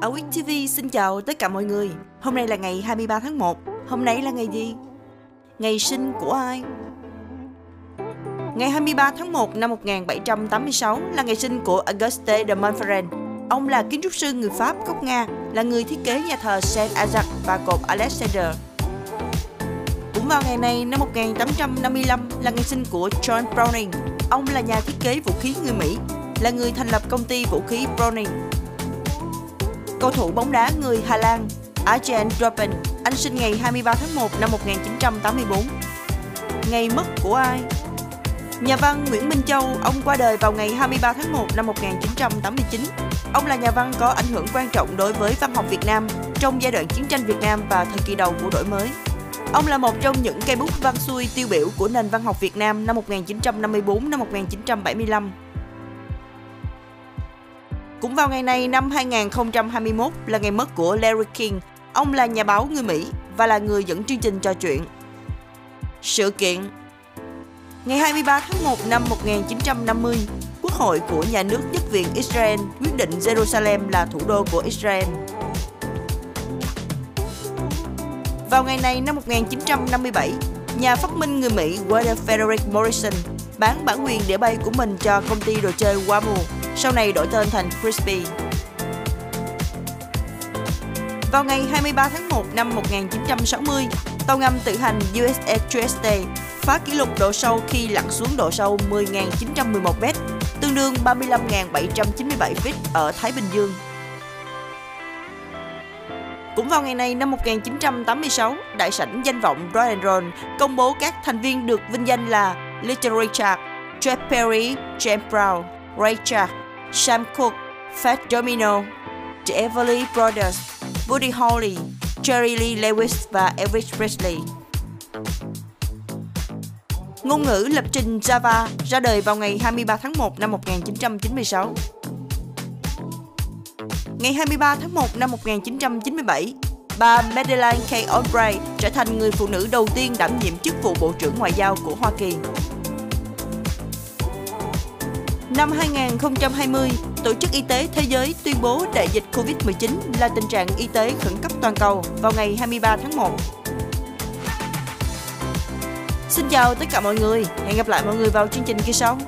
Ở TV xin chào tất cả mọi người. Hôm nay là ngày 23 tháng 1. Hôm nay là ngày gì? Ngày sinh của ai? Ngày 23 tháng 1 năm 1786 là ngày sinh của Auguste de Montferrand. Ông là kiến trúc sư người Pháp gốc Nga, là người thiết kế nhà thờ Saint Isaac và cột Alexander. Cũng vào ngày này năm 1855 là ngày sinh của John Browning. Ông là nhà thiết kế vũ khí người Mỹ, là người thành lập công ty vũ khí Browning. Cầu thủ bóng đá người Hà Lan Arjen Robben, anh sinh ngày 23 tháng 1 năm 1984. Ngày mất của ai? Nhà văn Nguyễn Minh Châu, ông qua đời vào ngày 23 tháng 1 năm 1989. Ông là nhà văn có ảnh hưởng quan trọng đối với văn học Việt Nam trong giai đoạn chiến tranh Việt Nam và thời kỳ đầu của đổi mới. Ông là một trong những cây bút văn xuôi tiêu biểu của nền văn học Việt Nam năm 1954 năm 1975. Cũng vào ngày này năm 2021 là ngày mất của Larry King. Ông là nhà báo người Mỹ và là người dẫn chương trình trò chuyện. Sự kiện Ngày 23 tháng 1 năm 1950, Quốc hội của nhà nước nhất viện Israel quyết định Jerusalem là thủ đô của Israel. Vào ngày này năm 1957, nhà phát minh người Mỹ Walter Frederick Morrison bán bản quyền đĩa bay của mình cho công ty đồ chơi Wamo, sau này đổi tên thành Crispy. Vào ngày 23 tháng 1 năm 1960, tàu ngầm tự hành USS Trieste phá kỷ lục độ sâu khi lặn xuống độ sâu 10.911 m, tương đương 35.797 feet ở Thái Bình Dương. Cũng vào ngày này năm 1986, đại sảnh danh vọng Royal Roll công bố các thành viên được vinh danh là Little Richard, Jeff Perry, James Brown, Ray Charles, Sam Cooke, Fat Domino, The Everly Brothers, Buddy Holly, Jerry Lee Lewis và Elvis Presley. Ngôn ngữ lập trình Java ra đời vào ngày 23 tháng 1 năm 1996. Ngày 23 tháng 1 năm 1997, bà Madeleine K. Albright trở thành người phụ nữ đầu tiên đảm nhiệm chức vụ Bộ trưởng Ngoại giao của Hoa Kỳ. Năm 2020, Tổ chức Y tế Thế giới tuyên bố đại dịch COVID-19 là tình trạng y tế khẩn cấp toàn cầu vào ngày 23 tháng 1. Xin chào tất cả mọi người, hẹn gặp lại mọi người vào chương trình kỳ sau.